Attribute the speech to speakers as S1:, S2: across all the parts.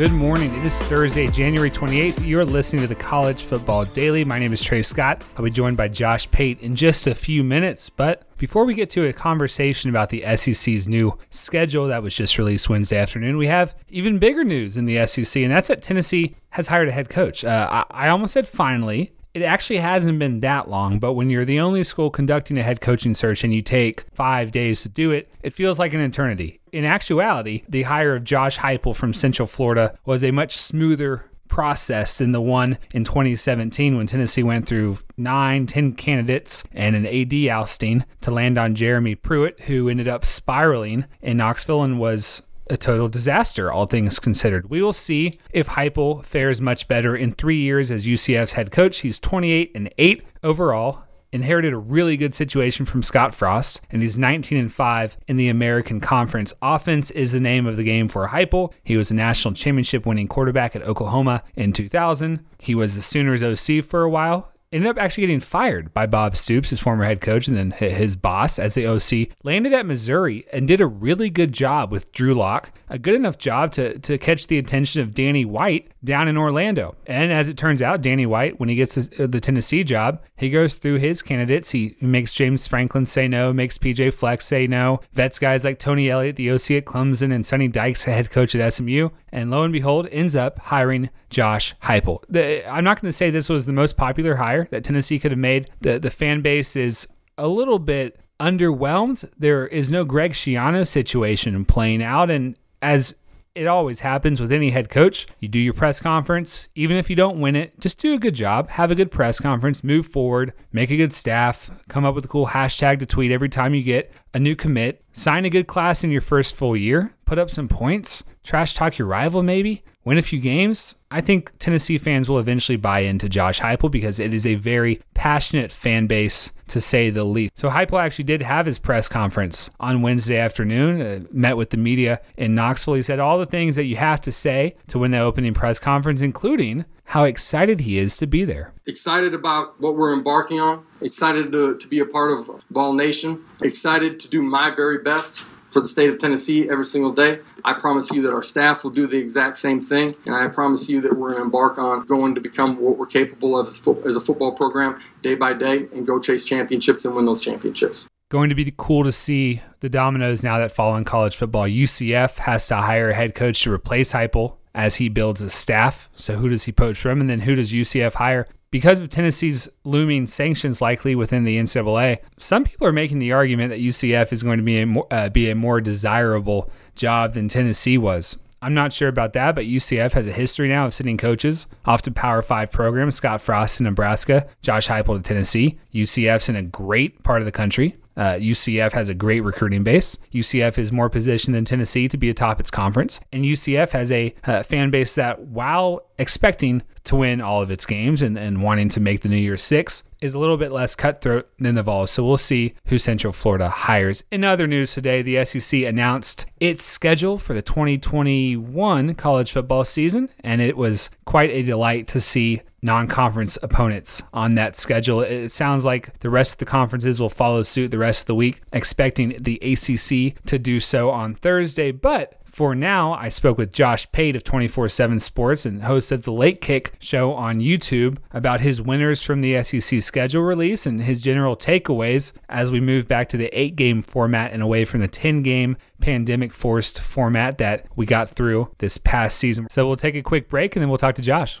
S1: Good morning. It is Thursday, January 28th. You're listening to the College Football Daily. My name is Trey Scott. I'll be joined by Josh Pate in just a few minutes. But before we get to a conversation about the SEC's new schedule that was just released Wednesday afternoon, we have even bigger news in the SEC, and that's that Tennessee has hired a head coach. Uh, I, I almost said finally it actually hasn't been that long, but when you're the only school conducting a head coaching search and you take five days to do it, it feels like an eternity. In actuality, the hire of Josh Heupel from Central Florida was a much smoother process than the one in 2017 when Tennessee went through nine, ten candidates and an AD ousting to land on Jeremy Pruitt, who ended up spiraling in Knoxville and was a total disaster, all things considered. We will see if Heupel fares much better in three years as UCF's head coach. He's 28 and 8 overall. Inherited a really good situation from Scott Frost, and he's 19 and 5 in the American Conference. Offense is the name of the game for Heupel. He was a national championship winning quarterback at Oklahoma in 2000. He was the Sooners OC for a while ended up actually getting fired by Bob Stoops, his former head coach, and then his boss as the OC. Landed at Missouri and did a really good job with Drew Lock, a good enough job to, to catch the attention of Danny White down in Orlando. And as it turns out, Danny White, when he gets uh, the Tennessee job, he goes through his candidates. He makes James Franklin say no, makes PJ Fleck say no, vets guys like Tony Elliott, the OC at Clemson, and Sonny Dykes, head coach at SMU. And lo and behold, ends up hiring Josh Heupel. The, I'm not going to say this was the most popular hire that Tennessee could have made. The, the fan base is a little bit underwhelmed. There is no Greg Schiano situation playing out. And as it always happens with any head coach. You do your press conference, even if you don't win it, just do a good job, have a good press conference, move forward, make a good staff, come up with a cool hashtag to tweet every time you get a new commit, sign a good class in your first full year, put up some points, trash talk your rival maybe, win a few games. I think Tennessee fans will eventually buy into Josh Heupel because it is a very passionate fan base to say the least. So Heupel actually did have his press conference on Wednesday afternoon, uh, met with the media in Knoxville. He said all the things that you have to say to win the opening press conference, including how excited he is to be there.
S2: Excited about what we're embarking on, excited to, to be a part of Vol Nation, excited to do my very best for the state of Tennessee every single day. I promise you that our staff will do the exact same thing, and I promise you that we're going to embark on going to become what we're capable of as a football program day by day and go chase championships and win those championships.
S1: Going to be cool to see the dominoes now that fall in college football. UCF has to hire a head coach to replace Heupel as he builds a staff. So who does he poach from? And then who does UCF hire? Because of Tennessee's looming sanctions likely within the NCAA, some people are making the argument that UCF is going to be a more, uh, be a more desirable job than Tennessee was. I'm not sure about that, but UCF has a history now of sending coaches off to Power Five programs. Scott Frost to Nebraska, Josh Heupel to Tennessee. UCF's in a great part of the country. Uh, UCF has a great recruiting base. UCF is more positioned than Tennessee to be atop its conference. And UCF has a uh, fan base that, while expecting to win all of its games and, and wanting to make the New Year's Six, is a little bit less cutthroat than the Vols. So we'll see who Central Florida hires. In other news today, the SEC announced its schedule for the 2021 college football season, and it was quite a delight to see non conference opponents on that schedule. It sounds like the rest of the conferences will follow suit the rest of the week, expecting the ACC to do so on Thursday. But for now, I spoke with Josh Pate of 24 7 Sports and host of the Late Kick show on YouTube about his winners from the SEC schedule release and his general takeaways as we move back to the eight game format and away from the 10 game pandemic forced format that we got through this past season. So we'll take a quick break and then we'll talk to Josh.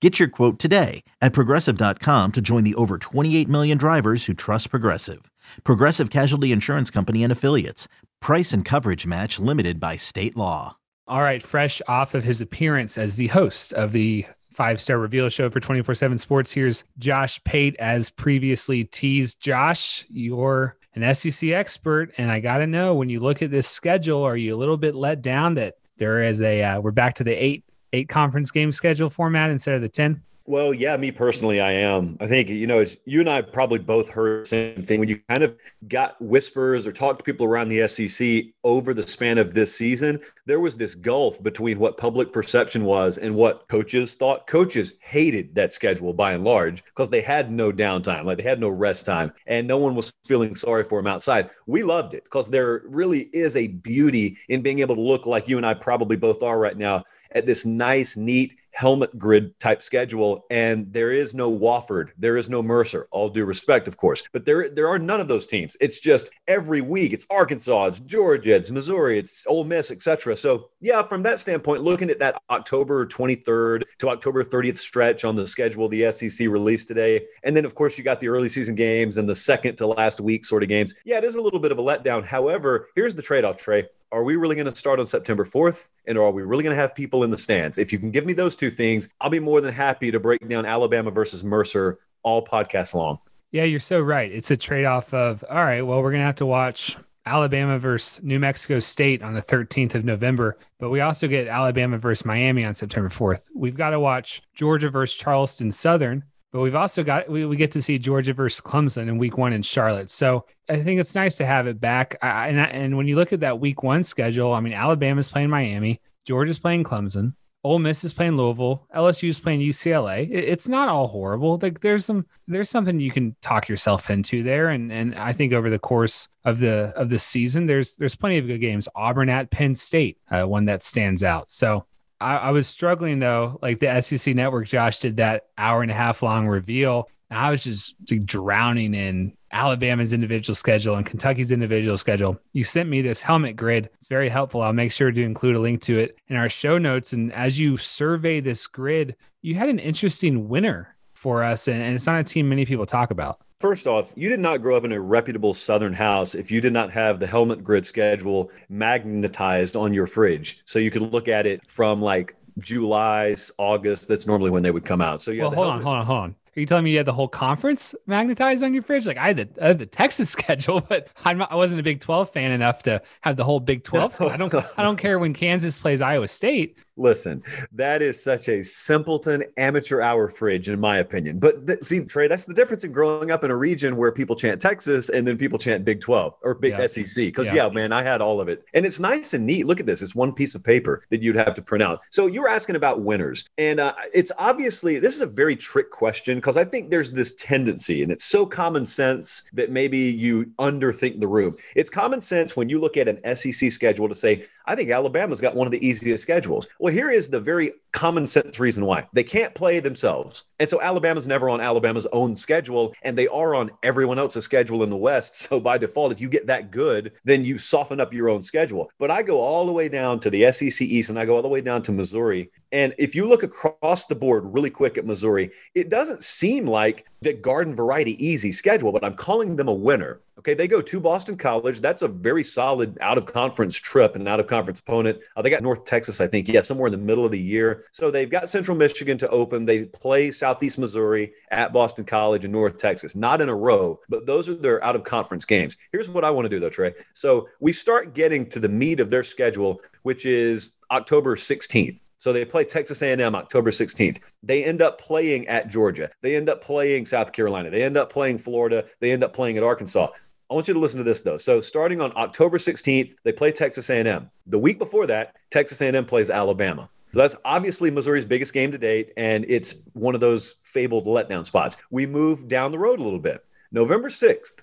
S3: Get your quote today at progressive.com to join the over 28 million drivers who trust Progressive. Progressive Casualty Insurance Company and Affiliates. Price and coverage match limited by state law.
S1: All right, fresh off of his appearance as the host of the five star reveal show for 24 7 Sports, here's Josh Pate as previously teased. Josh, you're an SEC expert, and I got to know when you look at this schedule, are you a little bit let down that there is a uh, we're back to the eight eight conference game schedule format instead of the ten?
S4: Well, yeah, me personally, I am. I think, you know, you and I probably both heard the same thing when you kind of got whispers or talked to people around the SEC over the span of this season. There was this gulf between what public perception was and what coaches thought. Coaches hated that schedule by and large because they had no downtime, like they had no rest time, and no one was feeling sorry for them outside. We loved it because there really is a beauty in being able to look like you and I probably both are right now at this nice, neat helmet grid type schedule. And there is no Wofford, there is no Mercer, all due respect, of course. But there, there are none of those teams. It's just every week it's Arkansas, it's Georgia, it's Missouri, it's Ole Miss, etc. So yeah, from that standpoint, looking at that October 23rd to October 30th stretch on the schedule the SEC released today, and then of course you got the early season games and the second to last week sort of games. Yeah, it is a little bit of a letdown. However, here's the trade-off, Trey are we really going to start on September 4th? And are we really going to have people in the stands? If you can give me those two things, I'll be more than happy to break down Alabama versus Mercer all podcast long.
S1: Yeah, you're so right. It's a trade off of, all right, well, we're going to have to watch Alabama versus New Mexico State on the 13th of November, but we also get Alabama versus Miami on September 4th. We've got to watch Georgia versus Charleston Southern but we've also got we, we get to see Georgia versus Clemson in Week One in Charlotte. So I think it's nice to have it back. I, and I, and when you look at that Week One schedule, I mean Alabama's playing Miami, Georgia's playing Clemson, Ole Miss is playing Louisville, LSU's playing UCLA. It, it's not all horrible. Like there's some there's something you can talk yourself into there. And and I think over the course of the of the season, there's there's plenty of good games. Auburn at Penn State, uh, one that stands out. So I, I was struggling though. Like the SEC Network, Josh did that hour and a half long reveal. And I was just like, drowning in Alabama's individual schedule and Kentucky's individual schedule. You sent me this helmet grid. It's very helpful. I'll make sure to include a link to it in our show notes. And as you survey this grid, you had an interesting winner for us. And, and it's not a team many people talk about.
S4: First off, you did not grow up in a reputable Southern house if you did not have the helmet grid schedule magnetized on your fridge. So you could look at it from like July, August. That's normally when they would come out. So yeah.
S1: Well, hold on, hold on, hold on. Are you telling me you had the whole conference magnetized on your fridge? Like I had the, I had the Texas schedule, but not, I wasn't a Big 12 fan enough to have the whole Big 12. So I don't I don't care when Kansas plays Iowa State.
S4: Listen, that is such a simpleton amateur hour fridge, in my opinion. But th- see, Trey, that's the difference in growing up in a region where people chant Texas and then people chant Big 12 or Big yeah. SEC. Because, yeah. yeah. man, I had all of it. And it's nice and neat. Look at this. It's one piece of paper that you'd have to print out. So you were asking about winners. And uh, it's obviously, this is a very trick question because I think there's this tendency, and it's so common sense that maybe you underthink the room. It's common sense when you look at an SEC schedule to say, I think Alabama's got one of the easiest schedules. Well, here is the very common sense reason why they can't play themselves. And so Alabama's never on Alabama's own schedule, and they are on everyone else's schedule in the West. So by default, if you get that good, then you soften up your own schedule. But I go all the way down to the SEC East and I go all the way down to Missouri. And if you look across the board really quick at Missouri, it doesn't seem like the garden variety easy schedule, but I'm calling them a winner. Okay, they go to Boston College. That's a very solid out of conference trip and out of conference opponent. Uh, they got North Texas, I think, yeah, somewhere in the middle of the year. So they've got Central Michigan to open. They play Southeast Missouri at Boston College and North Texas, not in a row, but those are their out of conference games. Here's what I want to do, though, Trey. So we start getting to the meat of their schedule, which is October 16th. So they play Texas A&M October 16th. They end up playing at Georgia. They end up playing South Carolina. They end up playing Florida. They end up playing at Arkansas. I want you to listen to this though. So starting on October 16th, they play Texas A&M. The week before that, Texas A&M plays Alabama. So that's obviously Missouri's biggest game to date, and it's one of those fabled letdown spots. We move down the road a little bit. November 6th,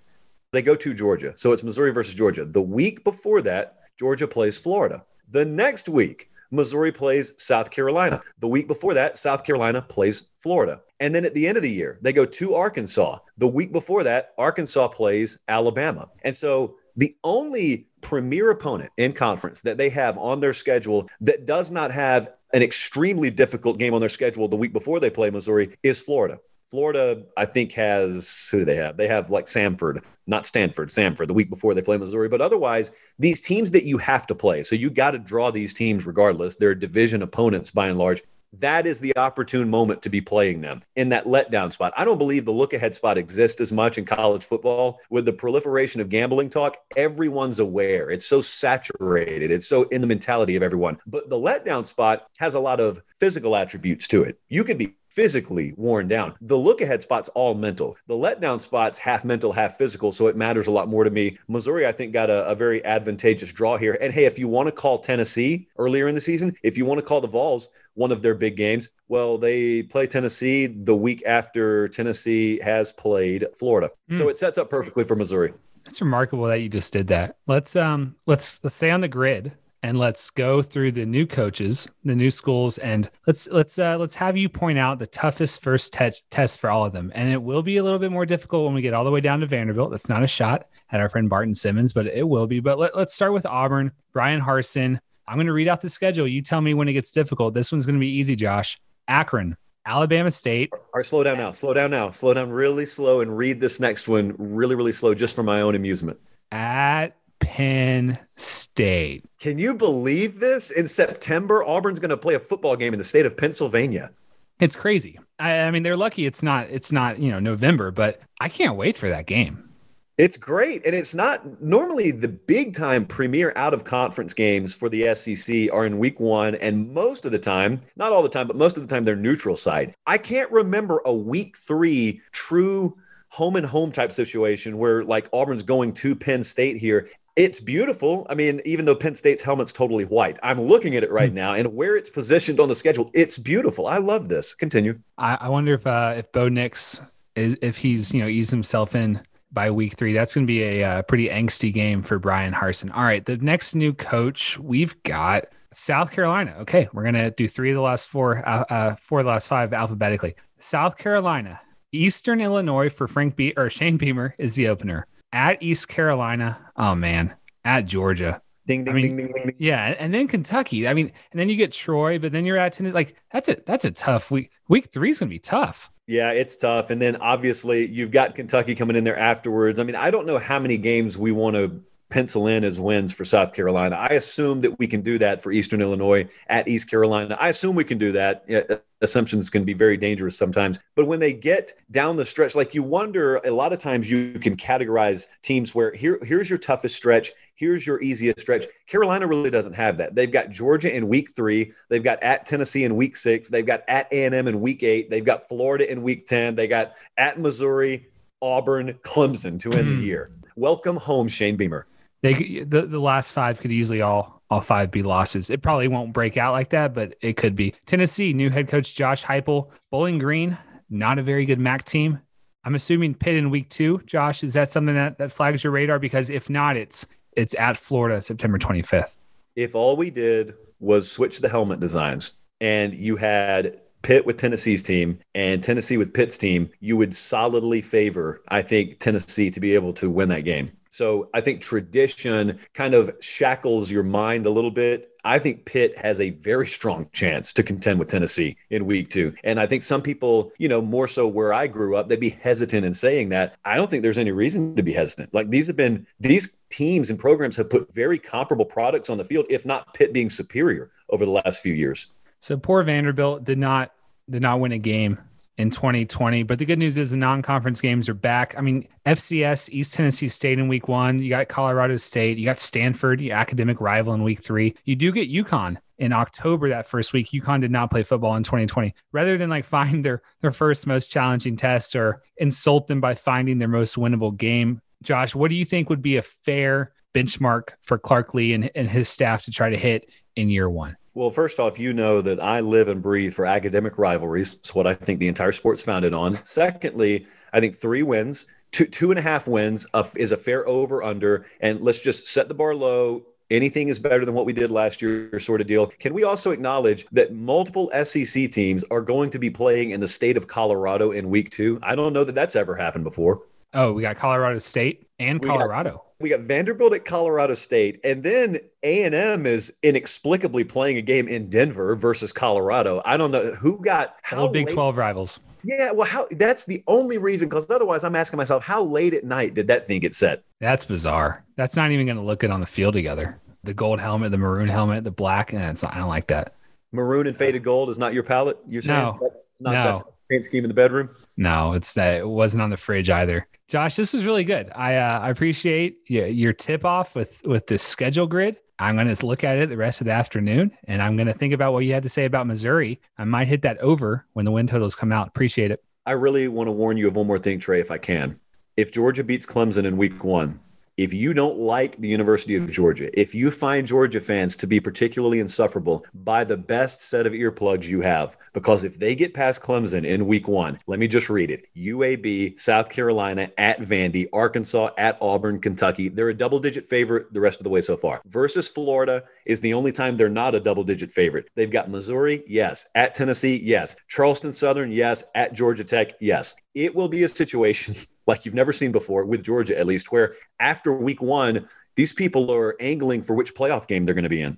S4: they go to Georgia. So it's Missouri versus Georgia. The week before that, Georgia plays Florida. The next week, Missouri plays South Carolina. The week before that, South Carolina plays Florida. And then at the end of the year, they go to Arkansas. The week before that, Arkansas plays Alabama. And so the only premier opponent in conference that they have on their schedule that does not have an extremely difficult game on their schedule the week before they play Missouri is Florida. Florida, I think, has who do they have? They have like Samford, not Stanford, Samford, the week before they play Missouri. But otherwise, these teams that you have to play. So you got to draw these teams regardless. They're division opponents by and large that is the opportune moment to be playing them in that letdown spot. I don't believe the look ahead spot exists as much in college football. With the proliferation of gambling talk, everyone's aware. It's so saturated, it's so in the mentality of everyone. But the letdown spot has a lot of physical attributes to it. You could be physically worn down. The look ahead spot's all mental. The letdown spot's half mental, half physical. So it matters a lot more to me. Missouri, I think, got a, a very advantageous draw here. And hey, if you want to call Tennessee earlier in the season, if you want to call the Vols one of their big games, well, they play Tennessee the week after Tennessee has played Florida. Mm. So hmm. it sets up perfectly for Missouri.
S1: It's remarkable that you just did that. Let's um let's let's stay on the grid and let's go through the new coaches, the new schools, and let's let's uh, let's have you point out the toughest first test test for all of them. And it will be a little bit more difficult when we get all the way down to Vanderbilt. That's not a shot at our friend Barton Simmons, but it will be. But let, let's start with Auburn. Brian Harsin. I'm going to read out the schedule. You tell me when it gets difficult. This one's going to be easy, Josh. Akron, Alabama State.
S4: All right, slow down now. Slow down now. Slow down really slow and read this next one really, really slow just for my own amusement.
S1: At Penn State.
S4: Can you believe this? In September, Auburn's going to play a football game in the state of Pennsylvania.
S1: It's crazy. I, I, mean, they're lucky it's not it's not you know November, but I can't wait for that game.
S4: It's great, and it's not normally the big time premier out of conference games for the SEC are in Week One, and most of the time, not all the time, but most of the time, they're neutral side. I can't remember a Week Three true home and home type situation where like Auburn's going to Penn State here it's beautiful. I mean, even though Penn State's helmet's totally white, I'm looking at it right hmm. now, and where it's positioned on the schedule, it's beautiful. I love this. Continue.
S1: I, I wonder if uh, if Bo Nix is if he's you know eased himself in by week three. That's going to be a uh, pretty angsty game for Brian Harsin. All right, the next new coach we've got South Carolina. Okay, we're gonna do three of the last four, uh, uh, four of the last five alphabetically. South Carolina, Eastern Illinois for Frank Be- or Shane Beamer is the opener at East Carolina. Oh man, at Georgia.
S4: Ding ding I mean, ding ding ding.
S1: Yeah, and then Kentucky. I mean, and then you get Troy, but then you're at Tennessee. Like that's a that's a tough week. Week three is gonna be tough.
S4: Yeah, it's tough. And then obviously you've got Kentucky coming in there afterwards. I mean, I don't know how many games we want to pencil in as wins for South Carolina. I assume that we can do that for Eastern Illinois at East Carolina. I assume we can do that. Assumptions can be very dangerous sometimes. But when they get down the stretch, like you wonder, a lot of times you can categorize teams where here, here's your toughest stretch, here's your easiest stretch. Carolina really doesn't have that. They've got Georgia in week three. They've got at Tennessee in week six. They've got at A&M in week eight. They've got Florida in week 10. They got at Missouri, Auburn, Clemson to end the hmm. year. Welcome home, Shane Beamer.
S1: They the, the last five could easily all all five be losses. It probably won't break out like that, but it could be. Tennessee, new head coach Josh Heupel, Bowling Green, not a very good MAC team. I'm assuming Pitt in week two. Josh, is that something that, that flags your radar? Because if not, it's it's at Florida September 25th.
S4: If all we did was switch the helmet designs and you had Pitt with Tennessee's team and Tennessee with Pitt's team, you would solidly favor, I think, Tennessee to be able to win that game. So I think tradition kind of shackles your mind a little bit. I think Pitt has a very strong chance to contend with Tennessee in week two. And I think some people, you know, more so where I grew up, they'd be hesitant in saying that. I don't think there's any reason to be hesitant. Like these have been, these teams and programs have put very comparable products on the field, if not Pitt being superior over the last few years.
S1: So poor Vanderbilt did not did not win a game in 2020. But the good news is the non-conference games are back. I mean, FCS, East Tennessee State in week one. You got Colorado State. You got Stanford, your academic rival in week three. You do get UConn in October that first week. UConn did not play football in 2020. Rather than like find their their first most challenging test or insult them by finding their most winnable game, Josh, what do you think would be a fair benchmark for Clark Lea and, and his staff to try to hit in year one?
S4: Well, first off, you know that I live and breathe for academic rivalries. It's what I think the entire sport's founded on. Secondly, I think three wins, two two and a half wins is a fair over under. And let's just set the bar low. Anything is better than what we did last year, sort of deal. Can we also acknowledge that multiple SEC teams are going to be playing in the state of Colorado in week two? I don't know that that's ever happened before.
S1: Oh, we got Colorado State and Colorado.
S4: We got Vanderbilt at Colorado State, and then A and M is inexplicably playing a game in Denver versus Colorado. I don't know who got
S1: how Big late, Twelve rivals.
S4: Yeah, well, how that's the only reason because otherwise, I'm asking myself, how late at night did that thing get set?
S1: That's bizarre. That's not even going to look good on the field together. The gold helmet, the maroon helmet, the black, and it's not, I don't like that.
S4: Maroon and faded gold is not your palette. You're saying
S1: no,
S4: it's not
S1: no.
S4: Paint scheme in the bedroom.
S1: No, it's that it wasn't on the fridge either. Josh, this was really good. I uh, I appreciate your tip off with with this schedule grid. I'm going to look at it the rest of the afternoon, and I'm going to think about what you had to say about Missouri. I might hit that over when the win totals come out. Appreciate it.
S4: I really want to warn you of one more thing, Trey, if I can. If Georgia beats Clemson in week one, if you don't like the University of Georgia, if you find Georgia fans to be particularly insufferable, buy the best set of earplugs you have. Because if they get past Clemson in week one, let me just read it UAB, South Carolina, at Vandy, Arkansas, at Auburn, Kentucky. They're a double digit favorite the rest of the way so far. Versus Florida is the only time they're not a double digit favorite. They've got Missouri, yes. At Tennessee, yes. Charleston Southern, yes. At Georgia Tech, yes. It will be a situation like you've never seen before with Georgia, at least, where after week one, these people are angling for which playoff game they're going to be in.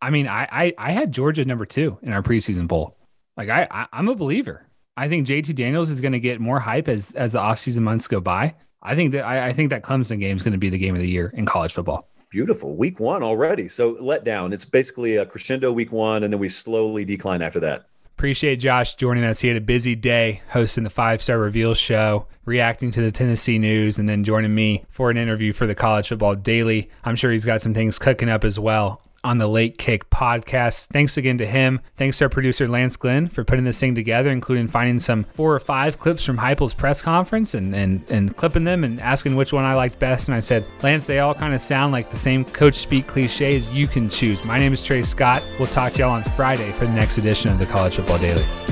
S1: I mean, I, I, I had Georgia number two in our preseason poll. Like I, I I'm a believer. I think JT Daniels is going to get more hype as as the offseason months go by. I think that I, I think that Clemson game is going to be the game of the year in college football.
S4: Beautiful. Week one already. So let down. It's basically a crescendo week one, and then we slowly decline after that.
S1: Appreciate Josh joining us. He had a busy day hosting the Five Star Reveal show, reacting to the Tennessee news, and then joining me for an interview for the College Football Daily. I'm sure he's got some things cooking up as well on the Late Kick podcast. Thanks again to him. Thanks to our producer Lance Glenn for putting this thing together, including finding some four or five clips from Heupel's press conference and and and clipping them and asking which one I liked best. And I said, Lance, they all kind of sound like the same coach speak cliches. You can choose. My name is Trey Scott. We'll talk to y'all on Friday for the next edition of the College Football Daily.